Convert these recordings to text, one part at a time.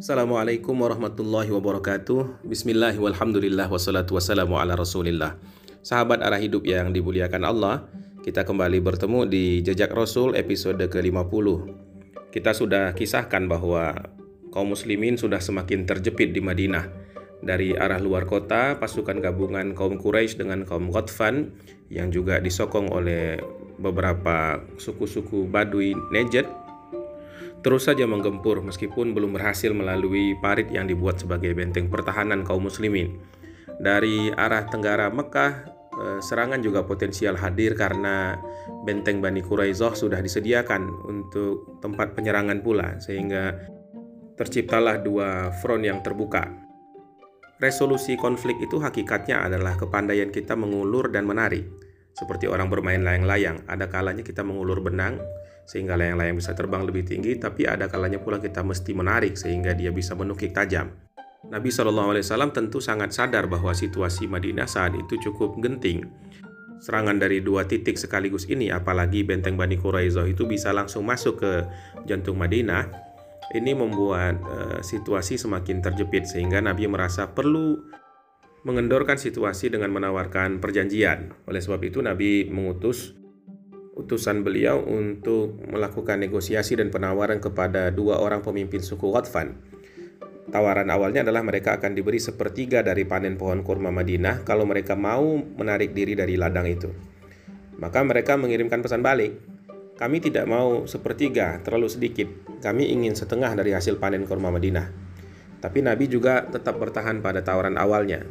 Assalamualaikum warahmatullahi wabarakatuh. Bismillah walhamdulillah wassalatu wassalamu ala rasulillah. Sahabat arah hidup yang dimuliakan Allah Kita kembali bertemu di Jejak Rasul episode ke-50 Kita sudah kisahkan bahwa kaum muslimin sudah semakin terjepit di Madinah. Dari arah luar kota, pasukan gabungan kaum Quraisy dengan kaum Ghatfan yang juga disokong oleh beberapa suku-suku Badui Najd terus saja menggempur meskipun belum berhasil melalui parit yang dibuat sebagai benteng pertahanan kaum muslimin. Dari arah tenggara Mekah, eh, serangan juga potensial hadir karena benteng Bani Quraizoh sudah disediakan untuk tempat penyerangan pula sehingga terciptalah dua front yang terbuka. Resolusi konflik itu hakikatnya adalah kepandaian kita mengulur dan menarik. Seperti orang bermain layang-layang, ada kalanya kita mengulur benang sehingga layang-layang bisa terbang lebih tinggi, tapi ada kalanya pula kita mesti menarik sehingga dia bisa menukik tajam. Nabi SAW tentu sangat sadar bahwa situasi Madinah saat itu cukup genting. Serangan dari dua titik sekaligus ini, apalagi benteng Bani Quraizoh itu bisa langsung masuk ke jantung Madinah, ini membuat uh, situasi semakin terjepit sehingga Nabi merasa perlu mengendorkan situasi dengan menawarkan perjanjian. Oleh sebab itu Nabi mengutus utusan beliau untuk melakukan negosiasi dan penawaran kepada dua orang pemimpin suku Ghatfan. Tawaran awalnya adalah mereka akan diberi sepertiga dari panen pohon kurma Madinah kalau mereka mau menarik diri dari ladang itu. Maka mereka mengirimkan pesan balik, kami tidak mau sepertiga, terlalu sedikit. Kami ingin setengah dari hasil panen kurma Madinah. Tapi Nabi juga tetap bertahan pada tawaran awalnya.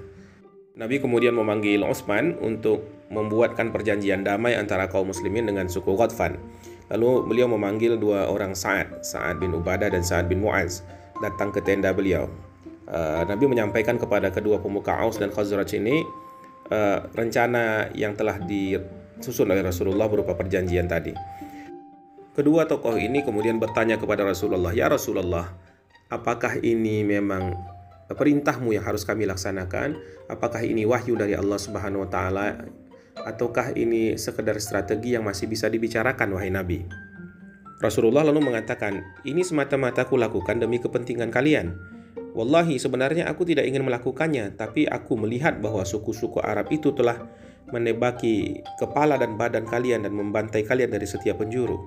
Nabi kemudian memanggil Utsman untuk membuatkan perjanjian damai antara kaum muslimin dengan suku Ghatfan. Lalu beliau memanggil dua orang Sa'ad, Sa'ad bin Ubadah dan Sa'ad bin Mu'az datang ke tenda beliau. Uh, Nabi menyampaikan kepada kedua pemuka Aus dan Khazraj ini uh, rencana yang telah disusun oleh Rasulullah berupa perjanjian tadi. Kedua tokoh ini kemudian bertanya kepada Rasulullah, "Ya Rasulullah, apakah ini memang perintahmu yang harus kami laksanakan? Apakah ini wahyu dari Allah Subhanahu wa taala ataukah ini sekedar strategi yang masih bisa dibicarakan wahai Nabi? Rasulullah lalu mengatakan, ini semata-mata aku lakukan demi kepentingan kalian. Wallahi sebenarnya aku tidak ingin melakukannya, tapi aku melihat bahwa suku-suku Arab itu telah menebaki kepala dan badan kalian dan membantai kalian dari setiap penjuru.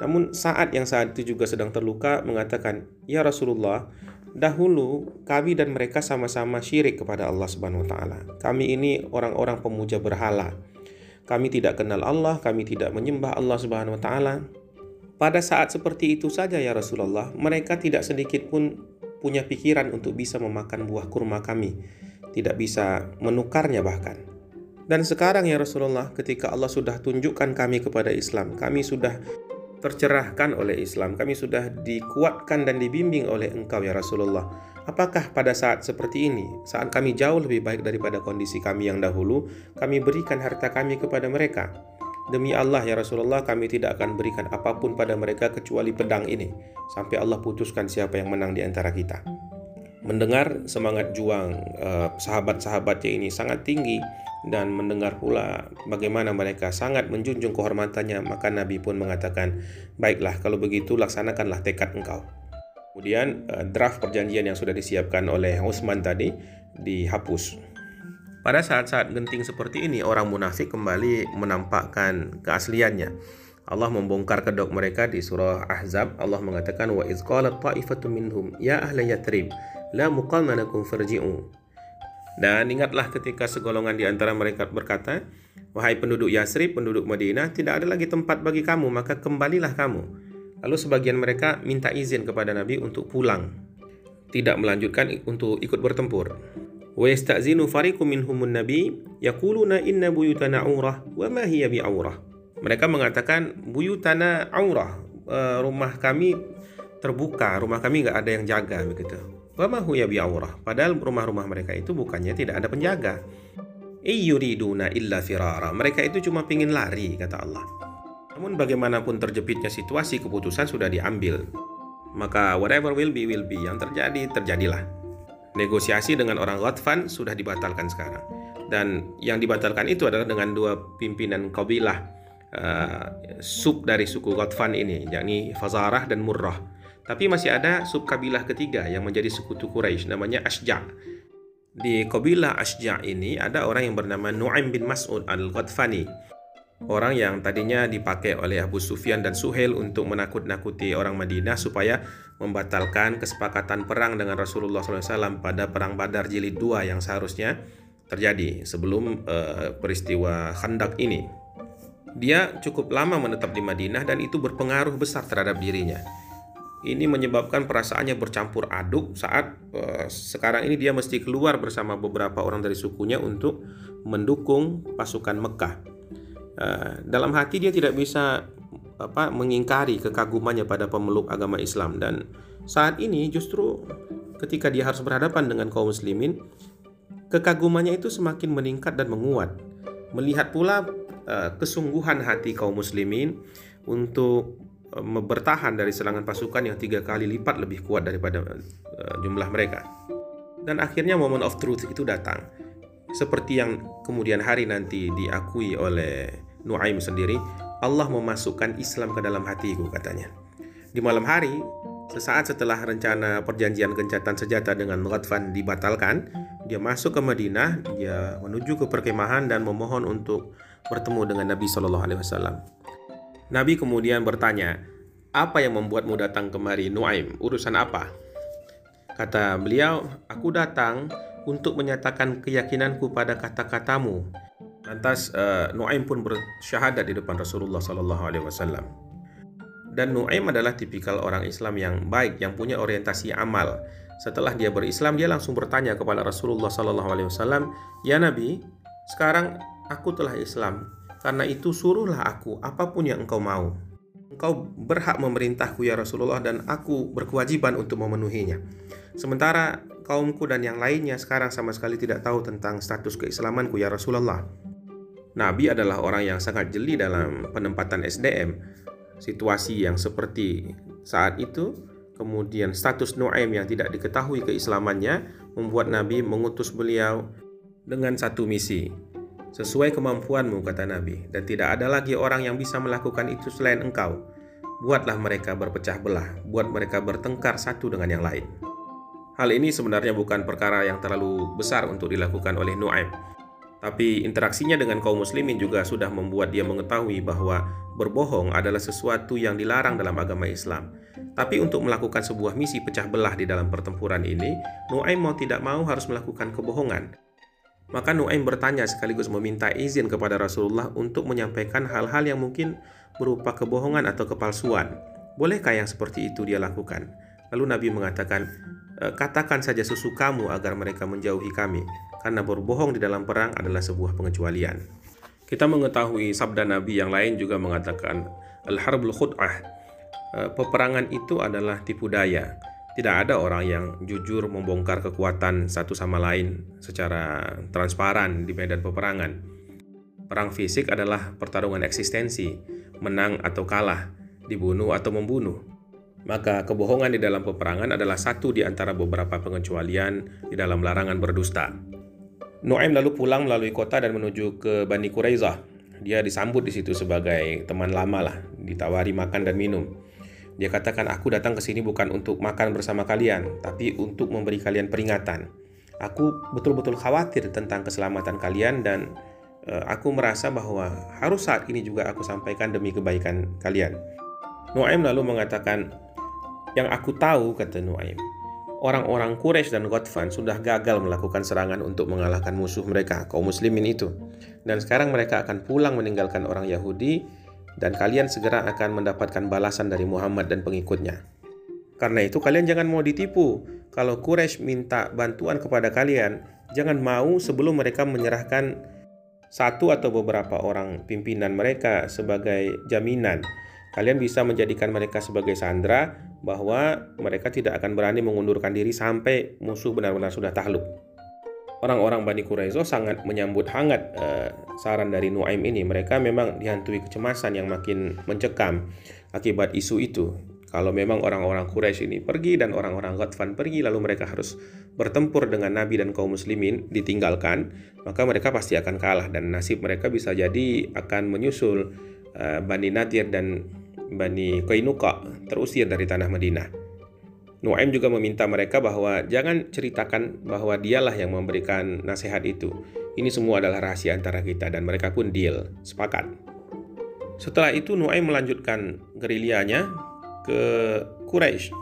Namun saat yang saat itu juga sedang terluka mengatakan, "Ya Rasulullah, Dahulu kami dan mereka sama-sama syirik kepada Allah Subhanahu wa taala. Kami ini orang-orang pemuja berhala. Kami tidak kenal Allah, kami tidak menyembah Allah Subhanahu wa taala. Pada saat seperti itu saja ya Rasulullah, mereka tidak sedikit pun punya pikiran untuk bisa memakan buah kurma kami, tidak bisa menukarnya bahkan. Dan sekarang ya Rasulullah, ketika Allah sudah tunjukkan kami kepada Islam, kami sudah tercerahkan oleh Islam. Kami sudah dikuatkan dan dibimbing oleh Engkau ya Rasulullah. Apakah pada saat seperti ini, saat kami jauh lebih baik daripada kondisi kami yang dahulu, kami berikan harta kami kepada mereka? Demi Allah ya Rasulullah, kami tidak akan berikan apa pun pada mereka kecuali pedang ini, sampai Allah putuskan siapa yang menang di antara kita. Mendengar semangat juang uh, sahabat-sahabatnya ini sangat tinggi, dan mendengar pula bagaimana mereka sangat menjunjung kehormatannya, maka Nabi pun mengatakan, "Baiklah, kalau begitu laksanakanlah tekad engkau." Kemudian eh, draft perjanjian yang sudah disiapkan oleh Utsman tadi dihapus. Pada saat-saat genting seperti ini, orang munafik kembali menampakkan keasliannya. Allah membongkar kedok mereka di surah Ahzab. Allah mengatakan, "Wa iz qalat minhum ya ahla Yatrib, la muqama lakum farji'u." Dan ingatlah ketika segolongan di antara mereka berkata, Wahai penduduk Yasrib, penduduk Madinah, tidak ada lagi tempat bagi kamu, maka kembalilah kamu. Lalu sebagian mereka minta izin kepada Nabi untuk pulang, tidak melanjutkan untuk ikut bertempur. Fariqu minhumun nabi yaquluna inna buyutana aurah wa ma hiya bi'aurah. Mereka mengatakan buyutana aurah, eh, rumah kami terbuka, rumah kami nggak ada yang jaga begitu. Ya bi'aurah. Padahal rumah-rumah mereka itu bukannya tidak ada penjaga. Iyuriduna illa firara. Mereka itu cuma pingin lari, kata Allah. Namun bagaimanapun terjepitnya situasi, keputusan sudah diambil. Maka whatever will be, will be. Yang terjadi, terjadilah. Negosiasi dengan orang Ghatfan sudah dibatalkan sekarang. Dan yang dibatalkan itu adalah dengan dua pimpinan kabilah uh, sub dari suku Ghatfan ini, yakni Fazarah dan Murrah Tapi masih ada subkabilah ketiga yang menjadi sekutu Quraisy namanya Ashja. Di kabilah Ashja ini ada orang yang bernama Nu'aim bin Mas'ud al-Ghadfani. Orang yang tadinya dipakai oleh Abu Sufyan dan Suhail untuk menakut-nakuti orang Madinah supaya membatalkan kesepakatan perang dengan Rasulullah SAW pada Perang Badar Jilid 2 yang seharusnya terjadi sebelum uh, peristiwa Khandak ini. Dia cukup lama menetap di Madinah dan itu berpengaruh besar terhadap dirinya. Ini menyebabkan perasaannya bercampur aduk saat uh, sekarang ini dia mesti keluar bersama beberapa orang dari sukunya untuk mendukung pasukan Mekah. Uh, dalam hati dia tidak bisa apa mengingkari kekagumannya pada pemeluk agama Islam dan saat ini justru ketika dia harus berhadapan dengan kaum muslimin kekagumannya itu semakin meningkat dan menguat melihat pula uh, kesungguhan hati kaum muslimin untuk bertahan dari serangan pasukan yang tiga kali lipat lebih kuat daripada uh, jumlah mereka dan akhirnya moment of truth itu datang seperti yang kemudian hari nanti diakui oleh Nuaim sendiri Allah memasukkan Islam ke dalam hatiku katanya. Di malam hari, sesaat setelah rencana perjanjian gencatan senjata dengan Ghatfan dibatalkan, dia masuk ke Madinah, dia menuju ke perkemahan dan memohon untuk bertemu dengan Nabi Shallallahu Alaihi Wasallam. Nabi kemudian bertanya, apa yang membuatmu datang kemari, Nuaim? Urusan apa? Kata beliau, aku datang untuk menyatakan keyakinanku pada kata-katamu Lantas uh, Nuaim pun bersyahadat di depan Rasulullah Sallallahu Alaihi Wasallam. Dan Nuaim adalah tipikal orang Islam yang baik, yang punya orientasi amal. Setelah dia berislam, dia langsung bertanya kepada Rasulullah Sallallahu Alaihi Wasallam, Ya Nabi, sekarang aku telah Islam. Karena itu suruhlah aku apa pun yang engkau mau. Engkau berhak memerintahku ya Rasulullah dan aku berkewajiban untuk memenuhinya. Sementara kaumku dan yang lainnya sekarang sama sekali tidak tahu tentang status keislamanku ya Rasulullah. Nabi adalah orang yang sangat jeli dalam penempatan SDM. Situasi yang seperti saat itu, kemudian status Nuaim yang tidak diketahui keislamannya membuat Nabi mengutus beliau dengan satu misi. Sesuai kemampuanmu, kata Nabi, dan tidak ada lagi orang yang bisa melakukan itu selain engkau. Buatlah mereka berpecah belah, buat mereka bertengkar satu dengan yang lain. Hal ini sebenarnya bukan perkara yang terlalu besar untuk dilakukan oleh Nuaim. Tapi interaksinya dengan kaum muslimin juga sudah membuat dia mengetahui bahwa berbohong adalah sesuatu yang dilarang dalam agama Islam. Tapi untuk melakukan sebuah misi pecah belah di dalam pertempuran ini, Nuaim mau tidak mau harus melakukan kebohongan. Maka Nuaim bertanya sekaligus meminta izin kepada Rasulullah untuk menyampaikan hal-hal yang mungkin berupa kebohongan atau kepalsuan. Bolehkah yang seperti itu dia lakukan? Lalu Nabi mengatakan, e, katakan saja susu kamu agar mereka menjauhi kami karena berbohong di dalam perang adalah sebuah pengecualian. Kita mengetahui sabda Nabi yang lain juga mengatakan al-harbul khud'ah. Eh, peperangan itu adalah tipu daya. Tidak ada orang yang jujur membongkar kekuatan satu sama lain secara transparan di medan peperangan. Perang fisik adalah pertarungan eksistensi, menang atau kalah, dibunuh atau membunuh. Maka kebohongan di dalam peperangan adalah satu di antara beberapa pengecualian di dalam larangan berdusta. Nuaim lalu pulang melalui kota dan menuju ke Bani Quraizah. Dia disambut di situ sebagai teman lama lah, ditawari makan dan minum. Dia katakan, aku datang ke sini bukan untuk makan bersama kalian, tapi untuk memberi kalian peringatan. Aku betul-betul khawatir tentang keselamatan kalian dan uh, aku merasa bahwa harus saat ini juga aku sampaikan demi kebaikan kalian. Nuaim lalu mengatakan, yang aku tahu, kata Nuaim, orang-orang Quraisy dan Ghatfan sudah gagal melakukan serangan untuk mengalahkan musuh mereka, kaum muslimin itu. Dan sekarang mereka akan pulang meninggalkan orang Yahudi dan kalian segera akan mendapatkan balasan dari Muhammad dan pengikutnya. Karena itu kalian jangan mau ditipu. Kalau Quraisy minta bantuan kepada kalian, jangan mau sebelum mereka menyerahkan satu atau beberapa orang pimpinan mereka sebagai jaminan. Kalian bisa menjadikan mereka sebagai sandera bahwa mereka tidak akan berani mengundurkan diri sampai musuh benar-benar sudah takluk. Orang-orang Bani Quraizo sangat menyambut hangat uh, saran dari Nuaim ini. Mereka memang dihantui kecemasan yang makin mencekam akibat isu itu. Kalau memang orang-orang Quraisy ini pergi dan orang-orang Ghatfan pergi lalu mereka harus bertempur dengan Nabi dan kaum muslimin ditinggalkan, maka mereka pasti akan kalah dan nasib mereka bisa jadi akan menyusul uh, Bani Nadir dan Bani Qainuqa terusir dari tanah Madinah. Nuaim juga meminta mereka bahwa jangan ceritakan bahwa dialah yang memberikan nasihat itu. Ini semua adalah rahasia antara kita dan mereka pun deal, sepakat. Setelah itu Nuaim melanjutkan gerilyanya ke Quraisy.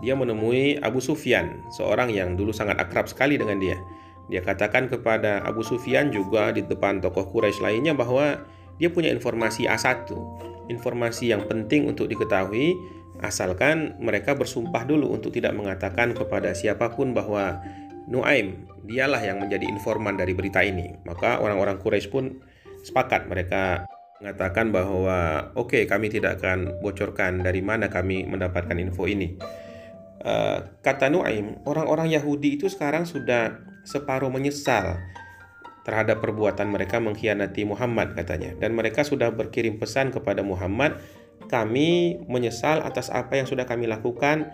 Dia menemui Abu Sufyan, seorang yang dulu sangat akrab sekali dengan dia. Dia katakan kepada Abu Sufyan juga di depan tokoh Quraisy lainnya bahwa dia punya informasi A1, informasi yang penting untuk diketahui asalkan mereka bersumpah dulu untuk tidak mengatakan kepada siapa pun bahwa Nuaim dialah yang menjadi informan dari berita ini. Maka orang-orang Quraisy pun sepakat mereka mengatakan bahwa oke okay, kami tidak akan bocorkan dari mana kami mendapatkan info ini. Uh, kata Nuaim, orang-orang Yahudi itu sekarang sudah separuh menyesal terhadap perbuatan mereka mengkhianati Muhammad katanya dan mereka sudah berkirim pesan kepada Muhammad kami menyesal atas apa yang sudah kami lakukan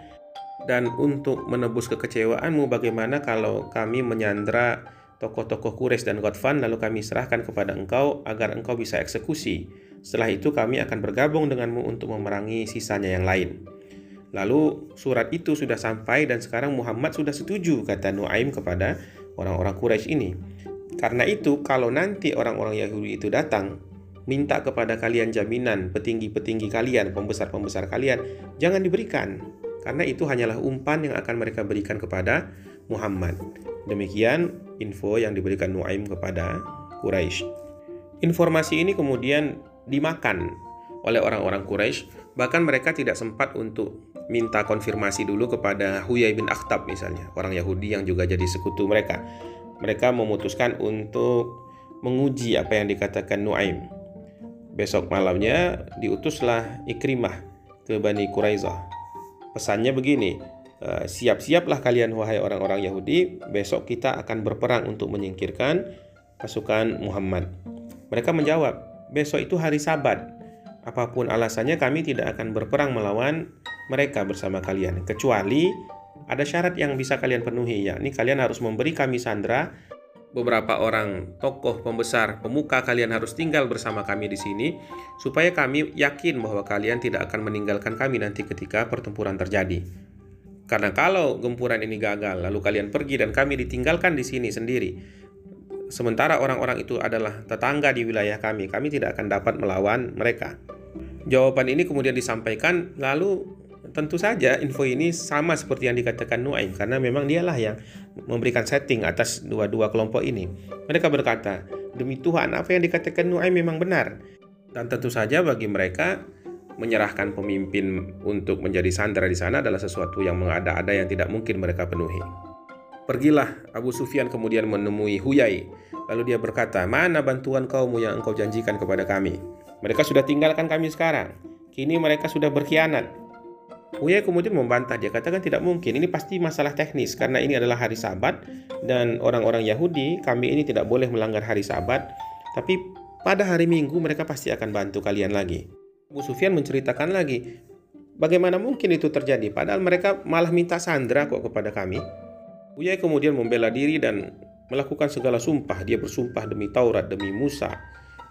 dan untuk menebus kekecewaanmu bagaimana kalau kami menyandra tokoh-tokoh Quraisy dan Ghatfan lalu kami serahkan kepada engkau agar engkau bisa eksekusi. Setelah itu kami akan bergabung denganmu untuk memerangi sisanya yang lain. Lalu surat itu sudah sampai dan sekarang Muhammad sudah setuju kata Nuaim kepada orang-orang Quraisy ini. Karena itu kalau nanti orang-orang Yahudi itu datang minta kepada kalian jaminan petinggi-petinggi kalian, pembesar-pembesar kalian, jangan diberikan. Karena itu hanyalah umpan yang akan mereka berikan kepada Muhammad. Demikian info yang diberikan Nuaim kepada Quraisy. Informasi ini kemudian dimakan oleh orang-orang Quraisy, bahkan mereka tidak sempat untuk minta konfirmasi dulu kepada Huyai bin Akhtab misalnya, orang Yahudi yang juga jadi sekutu mereka. Mereka memutuskan untuk menguji apa yang dikatakan Nuaim Besok malamnya diutuslah Ikrimah ke Bani Quraizah. Pesannya begini, eh, siap-siaplah kalian wahai orang-orang Yahudi, besok kita akan berperang untuk menyingkirkan pasukan Muhammad. Mereka menjawab, besok itu hari sabat. Apa pun alasannya kami tidak akan berperang melawan mereka bersama kalian. Kecuali ada syarat yang bisa kalian penuhi, yakni kalian harus memberi kami sandra beberapa orang tokoh pembesar pemuka kalian harus tinggal bersama kami di sini supaya kami yakin bahwa kalian tidak akan meninggalkan kami nanti ketika pertempuran terjadi. Karena kalau gempuran ini gagal lalu kalian pergi dan kami ditinggalkan di sini sendiri sementara orang-orang itu adalah tetangga di wilayah kami, kami tidak akan dapat melawan mereka. Jawaban ini kemudian disampaikan lalu tentu saja info ini sama seperti yang dikatakan Nuaim karena memang dialah yang memberikan setting atas dua-dua kelompok ini. Mereka berkata, demi Tuhan apa yang dikatakan Nuaim memang benar. Dan tentu saja bagi mereka menyerahkan pemimpin untuk menjadi sandera di sana adalah sesuatu yang mengada-ada yang tidak mungkin mereka penuhi. Pergilah Abu Sufyan kemudian menemui Huyai. Lalu dia berkata, mana bantuan kaummu yang engkau janjikan kepada kami? Mereka sudah tinggalkan kami sekarang. Kini mereka sudah berkhianat. Uya kemudian membantah, dia katakan tidak mungkin, ini pasti masalah teknis. Karena ini adalah hari sabat dan orang-orang Yahudi, kami ini tidak boleh melanggar hari sabat, tapi pada hari Minggu mereka pasti akan bantu kalian lagi. Abu Sufyan menceritakan lagi, bagaimana mungkin itu terjadi? Padahal mereka malah minta sandra kok kepada kami. Uya kemudian membela diri dan melakukan segala sumpah, dia bersumpah demi Taurat, demi Musa,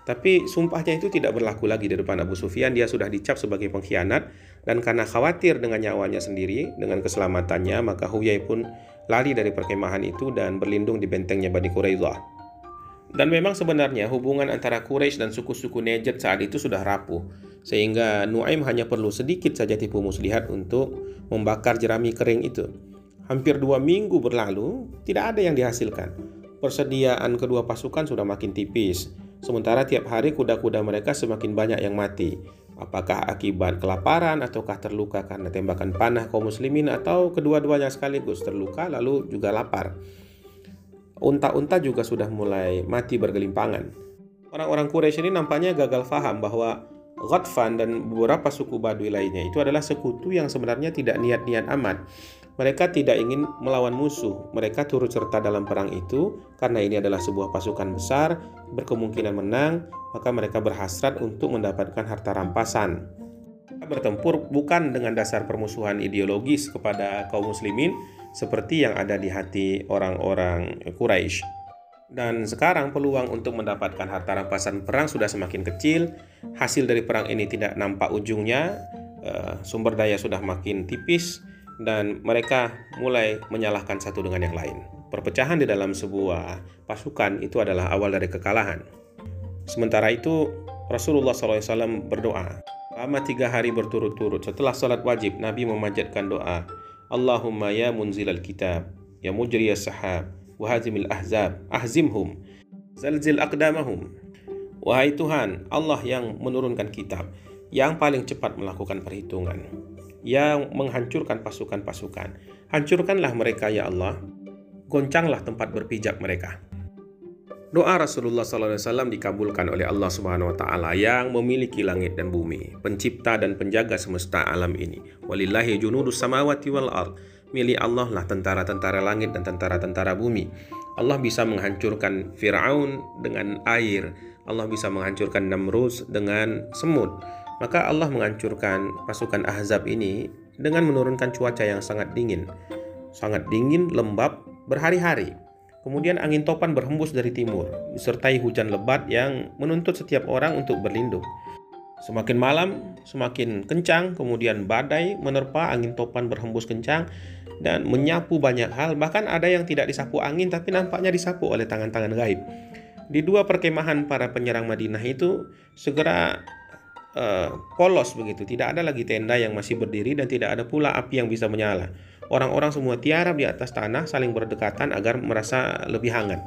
tapi sumpahnya itu tidak berlaku lagi di depan Abu Sufyan. Dia sudah dicap sebagai pengkhianat dan karena khawatir dengan nyawanya sendiri, dengan keselamatannya, maka Huyai pun lari dari perkemahan itu dan berlindung di bentengnya Bani Quraidah. Dan memang sebenarnya hubungan antara Quraisy dan suku-suku Najd saat itu sudah rapuh, sehingga Nuaim hanya perlu sedikit saja tipu muslihat untuk membakar jerami kering itu. Hampir dua minggu berlalu, tidak ada yang dihasilkan. Persediaan kedua pasukan sudah makin tipis, Sementara tiap hari kuda-kuda mereka semakin banyak yang mati. Apakah akibat kelaparan ataukah terluka karena tembakan panah kaum muslimin atau kedua-duanya sekaligus terluka lalu juga lapar. Unta-unta juga sudah mulai mati bergelimpangan. Orang-orang Quraisy ini nampaknya gagal faham bahwa Ghatfan dan beberapa suku Badui lainnya itu adalah sekutu yang sebenarnya tidak niat-niat amat. Mereka tidak ingin melawan musuh. Mereka turut serta dalam perang itu karena ini adalah sebuah pasukan besar, berkemungkinan menang, maka mereka berhasrat untuk mendapatkan harta rampasan. Bertempur bukan dengan dasar permusuhan ideologis kepada kaum muslimin seperti yang ada di hati orang-orang Quraisy. Dan sekarang peluang untuk mendapatkan harta rampasan perang sudah semakin kecil. Hasil dari perang ini tidak nampak ujungnya. Eh, sumber daya sudah makin tipis dan mereka mulai menyalahkan satu dengan yang lain. Perpecahan di dalam sebuah pasukan itu adalah awal dari kekalahan. Sementara itu Rasulullah SAW berdoa. Selama tiga hari berturut-turut setelah salat wajib, Nabi memanjatkan doa. Allahumma ya munzilal kitab, ya mujriyas sahab, wahazimil ahzab, ahzimhum, zalzil aqdamahum. Wahai Tuhan, Allah yang menurunkan kitab, yang paling cepat melakukan perhitungan, yang menghancurkan pasukan-pasukan. Hancurkanlah mereka ya Allah, goncanglah tempat berpijak mereka. Doa Rasulullah SAW dikabulkan oleh Allah Subhanahu Wa Taala yang memiliki langit dan bumi, pencipta dan penjaga semesta alam ini. Walillahi junudus samawati wal ard. Milik Allah lah tentara-tentara langit dan tentara-tentara bumi. Allah bisa menghancurkan Firaun dengan air, Allah bisa menghancurkan Namrud dengan semut. Maka Allah menghancurkan pasukan Ahzab ini dengan menurunkan cuaca yang sangat dingin. Sangat dingin, lembab, berhari-hari. Kemudian angin topan berhembus dari timur, disertai hujan lebat yang menuntut setiap orang untuk berlindung. Semakin malam, semakin kencang, kemudian badai menerpa, angin topan berhembus kencang, dan menyapu banyak hal. Bahkan ada yang tidak disapu angin, tapi nampaknya disapu oleh tangan-tangan gaib. Di dua perkemahan para penyerang Madinah itu segera uh, polos begitu, tidak ada lagi tenda yang masih berdiri dan tidak ada pula api yang bisa menyala. Orang-orang semua tiarap di atas tanah saling berdekatan agar merasa lebih hangat.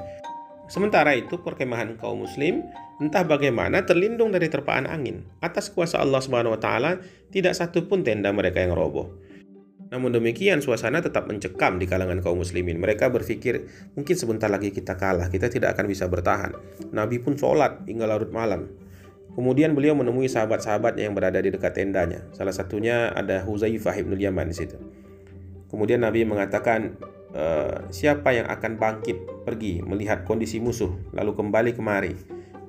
Sementara itu perkemahan kaum muslim entah bagaimana terlindung dari terpaan angin. Atas kuasa Allah Subhanahu wa taala tidak satu pun tenda mereka yang roboh. Namun demikian suasana tetap mencekam di kalangan kaum muslimin. Mereka berpikir mungkin sebentar lagi kita kalah, kita tidak akan bisa bertahan. Nabi pun sholat hingga larut malam. Kemudian beliau menemui sahabat-sahabat yang berada di dekat tendanya. Salah satunya ada Huzaifah ibn Yaman di situ. Kemudian Nabi mengatakan, e, siapa yang akan bangkit pergi melihat kondisi musuh lalu kembali kemari,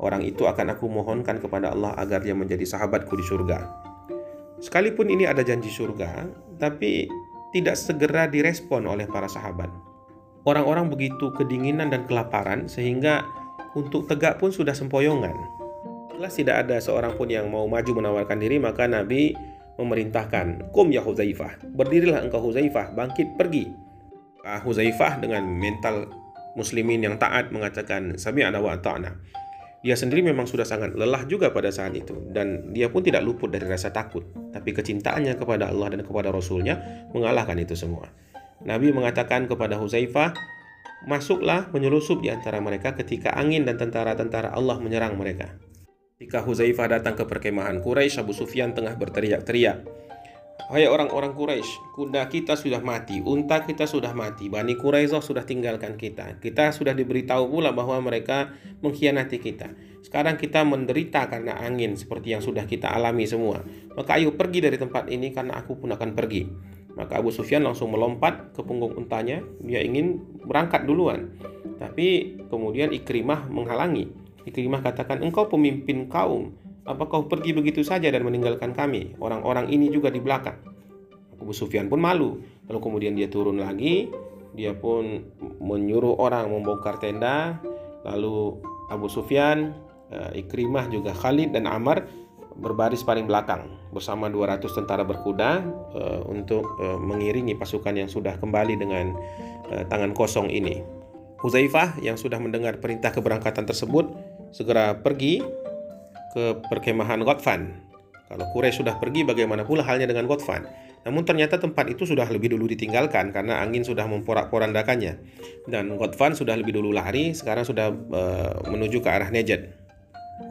orang itu akan aku mohonkan kepada Allah agar dia menjadi sahabatku di surga. Sekalipun ini ada janji surga, tapi tidak segera direspon oleh para sahabat. Orang-orang begitu kedinginan dan kelaparan sehingga untuk tegak pun sudah sempoyongan. Setelah tidak ada seorang pun yang mau maju menawarkan diri, maka Nabi memerintahkan, Kum ya Huzaifah, berdirilah engkau Huzaifah, bangkit pergi. Ah, Huzaifah dengan mental muslimin yang taat mengatakan, Sami'ana wa ta'na. Dia sendiri memang sudah sangat lelah juga pada saat itu dan dia pun tidak luput dari rasa takut. Tapi kecintaannya kepada Allah dan kepada Rasulnya mengalahkan itu semua. Nabi mengatakan kepada Huzaifah, masuklah menyelusup di antara mereka ketika angin dan tentara-tentara Allah menyerang mereka. Ketika Huzaifah datang ke perkemahan Quraisy, Abu Sufyan tengah berteriak-teriak. Hai orang-orang Quraisy, kuda kita sudah mati, unta kita sudah mati, Bani Quraisyah sudah tinggalkan kita. Kita sudah diberitahu pula bahwa mereka mengkhianati kita. Sekarang kita menderita karena angin seperti yang sudah kita alami semua. Maka ayo pergi dari tempat ini karena aku pun akan pergi. Maka Abu Sufyan langsung melompat ke punggung untanya, dia ingin berangkat duluan. Tapi kemudian Ikrimah menghalangi. Ikrimah katakan, engkau pemimpin kaum, apa kau pergi begitu saja dan meninggalkan kami? Orang-orang ini juga di belakang. Abu Sufyan pun malu. Lalu kemudian dia turun lagi. Dia pun menyuruh orang membongkar tenda. Lalu Abu Sufyan, eh, Ikrimah juga Khalid dan Amr berbaris paling belakang bersama 200 tentara berkuda uh, untuk uh, mengiringi pasukan yang sudah kembali dengan tangan kosong ini. Huzaifah yang sudah mendengar perintah keberangkatan tersebut segera pergi ke perkemahan Godfan. Kalau Quraisy sudah pergi, bagaimana pula halnya dengan Godfan? Namun ternyata tempat itu sudah lebih dulu ditinggalkan karena angin sudah memporak-porandakannya. Dan Godfan sudah lebih dulu lari, sekarang sudah uh, menuju ke arah Najd.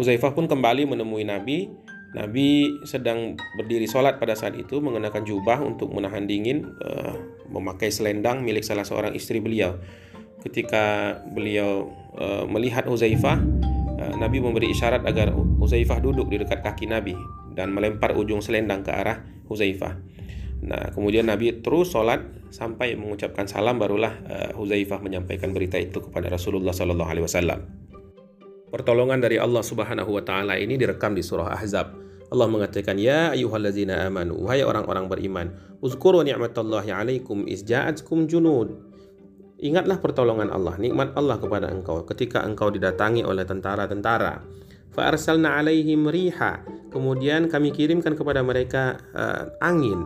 Huzaifah pun kembali menemui Nabi. Nabi sedang berdiri sholat pada saat itu mengenakan jubah untuk menahan dingin, uh, memakai selendang milik salah seorang istri beliau. Ketika beliau uh, melihat Huzaifah, Nabi memberi isyarat agar Huzaifah duduk di dekat kaki Nabi dan melempar ujung selendang ke arah Huzaifah. Nah, kemudian Nabi terus sholat sampai mengucapkan salam barulah uh, Huzaifah menyampaikan berita itu kepada Rasulullah Sallallahu Alaihi Wasallam. Pertolongan dari Allah Subhanahu Wa Taala ini direkam di surah Ahzab. Allah mengatakan, Ya ayuhallazina amanu, wahai orang-orang beriman, uzkuru ni'matallahi alaikum izja'atkum junud Ingatlah pertolongan Allah, nikmat Allah kepada engkau ketika engkau didatangi oleh tentara-tentara. Fa'arsalna alaihim riha. Kemudian kami kirimkan kepada mereka uh, angin.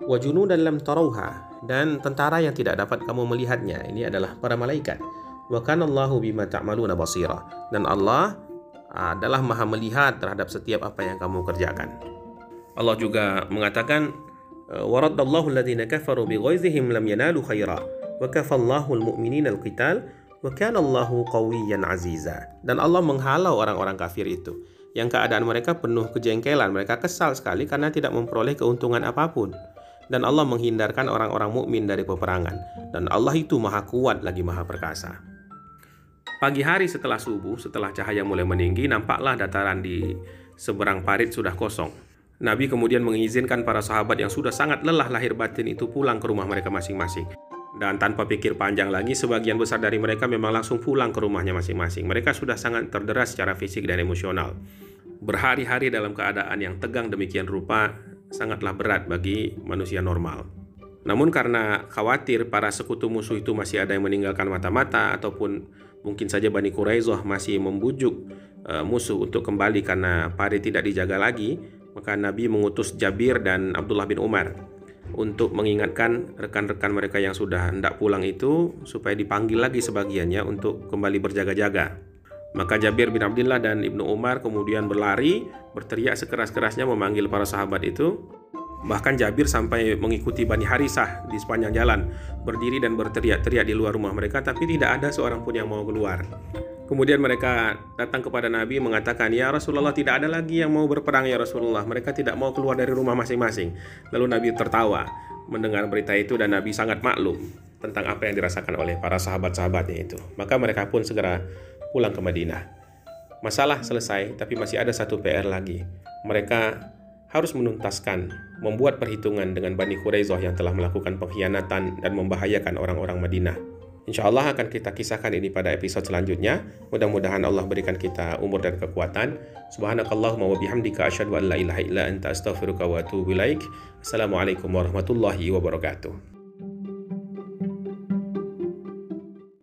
wa junudan lam tarauha dan tentara yang tidak dapat kamu melihatnya ini adalah para malaikat wa kana Allahu bima ta'maluna basira dan Allah adalah maha melihat terhadap setiap apa yang kamu kerjakan Allah juga mengatakan waraddallahu alladhina kafaru bighaizihim lam yanalu khaira almu'minina alqital dan Allah menghalau orang-orang kafir itu yang keadaan mereka penuh kejengkelan mereka kesal sekali karena tidak memperoleh keuntungan apa pun dan Allah menghindarkan orang-orang mukmin dari peperangan dan Allah itu maha kuat lagi maha perkasa. Pagi hari setelah subuh, setelah cahaya mulai meninggi, nampaklah dataran di seberang parit sudah kosong. Nabi kemudian mengizinkan para sahabat yang sudah sangat lelah lahir batin itu pulang ke rumah mereka masing-masing. Dan tanpa pikir panjang lagi, sebagian besar dari mereka memang langsung pulang ke rumahnya masing-masing. Mereka sudah sangat terderas secara fisik dan emosional. Berhari-hari dalam keadaan yang tegang demikian rupa, sangatlah berat bagi manusia normal. Namun karena khawatir para sekutu musuh itu masih ada yang meninggalkan mata-mata ataupun mungkin saja Bani Quraizoh masih membujuk uh, musuh untuk kembali karena pari tidak dijaga lagi, maka Nabi mengutus Jabir dan Abdullah bin Umar untuk mengingatkan rekan-rekan mereka yang sudah hendak pulang itu supaya dipanggil lagi sebagiannya untuk kembali berjaga-jaga. Maka Jabir bin Abdullah dan Ibnu Umar kemudian berlari, berteriak sekeras-kerasnya memanggil para sahabat itu. Bahkan Jabir sampai mengikuti Bani Harisah di sepanjang jalan, berdiri dan berteriak-teriak di luar rumah mereka, tapi tidak ada seorang pun yang mau keluar. Kemudian mereka datang kepada Nabi mengatakan, "Ya Rasulullah, tidak ada lagi yang mau berperang ya Rasulullah. Mereka tidak mau keluar dari rumah masing-masing." Lalu Nabi tertawa mendengar berita itu dan Nabi sangat maklum tentang apa yang dirasakan oleh para sahabat-sahabatnya itu. Maka mereka pun segera pulang ke Madinah. Masalah selesai, tapi masih ada satu PR lagi. Mereka harus menuntaskan, membuat perhitungan dengan Bani Quraizoh yang telah melakukan pengkhianatan dan membahayakan orang-orang Madinah. Insya Allah akan kita kisahkan ini pada episode selanjutnya. Mudah-mudahan Allah berikan kita umur dan kekuatan. Subhanakallahumma wa bihamdika asyhadu an la ilaha illa anta astaghfiruka wa atubu ilaik. Assalamualaikum warahmatullahi wabarakatuh.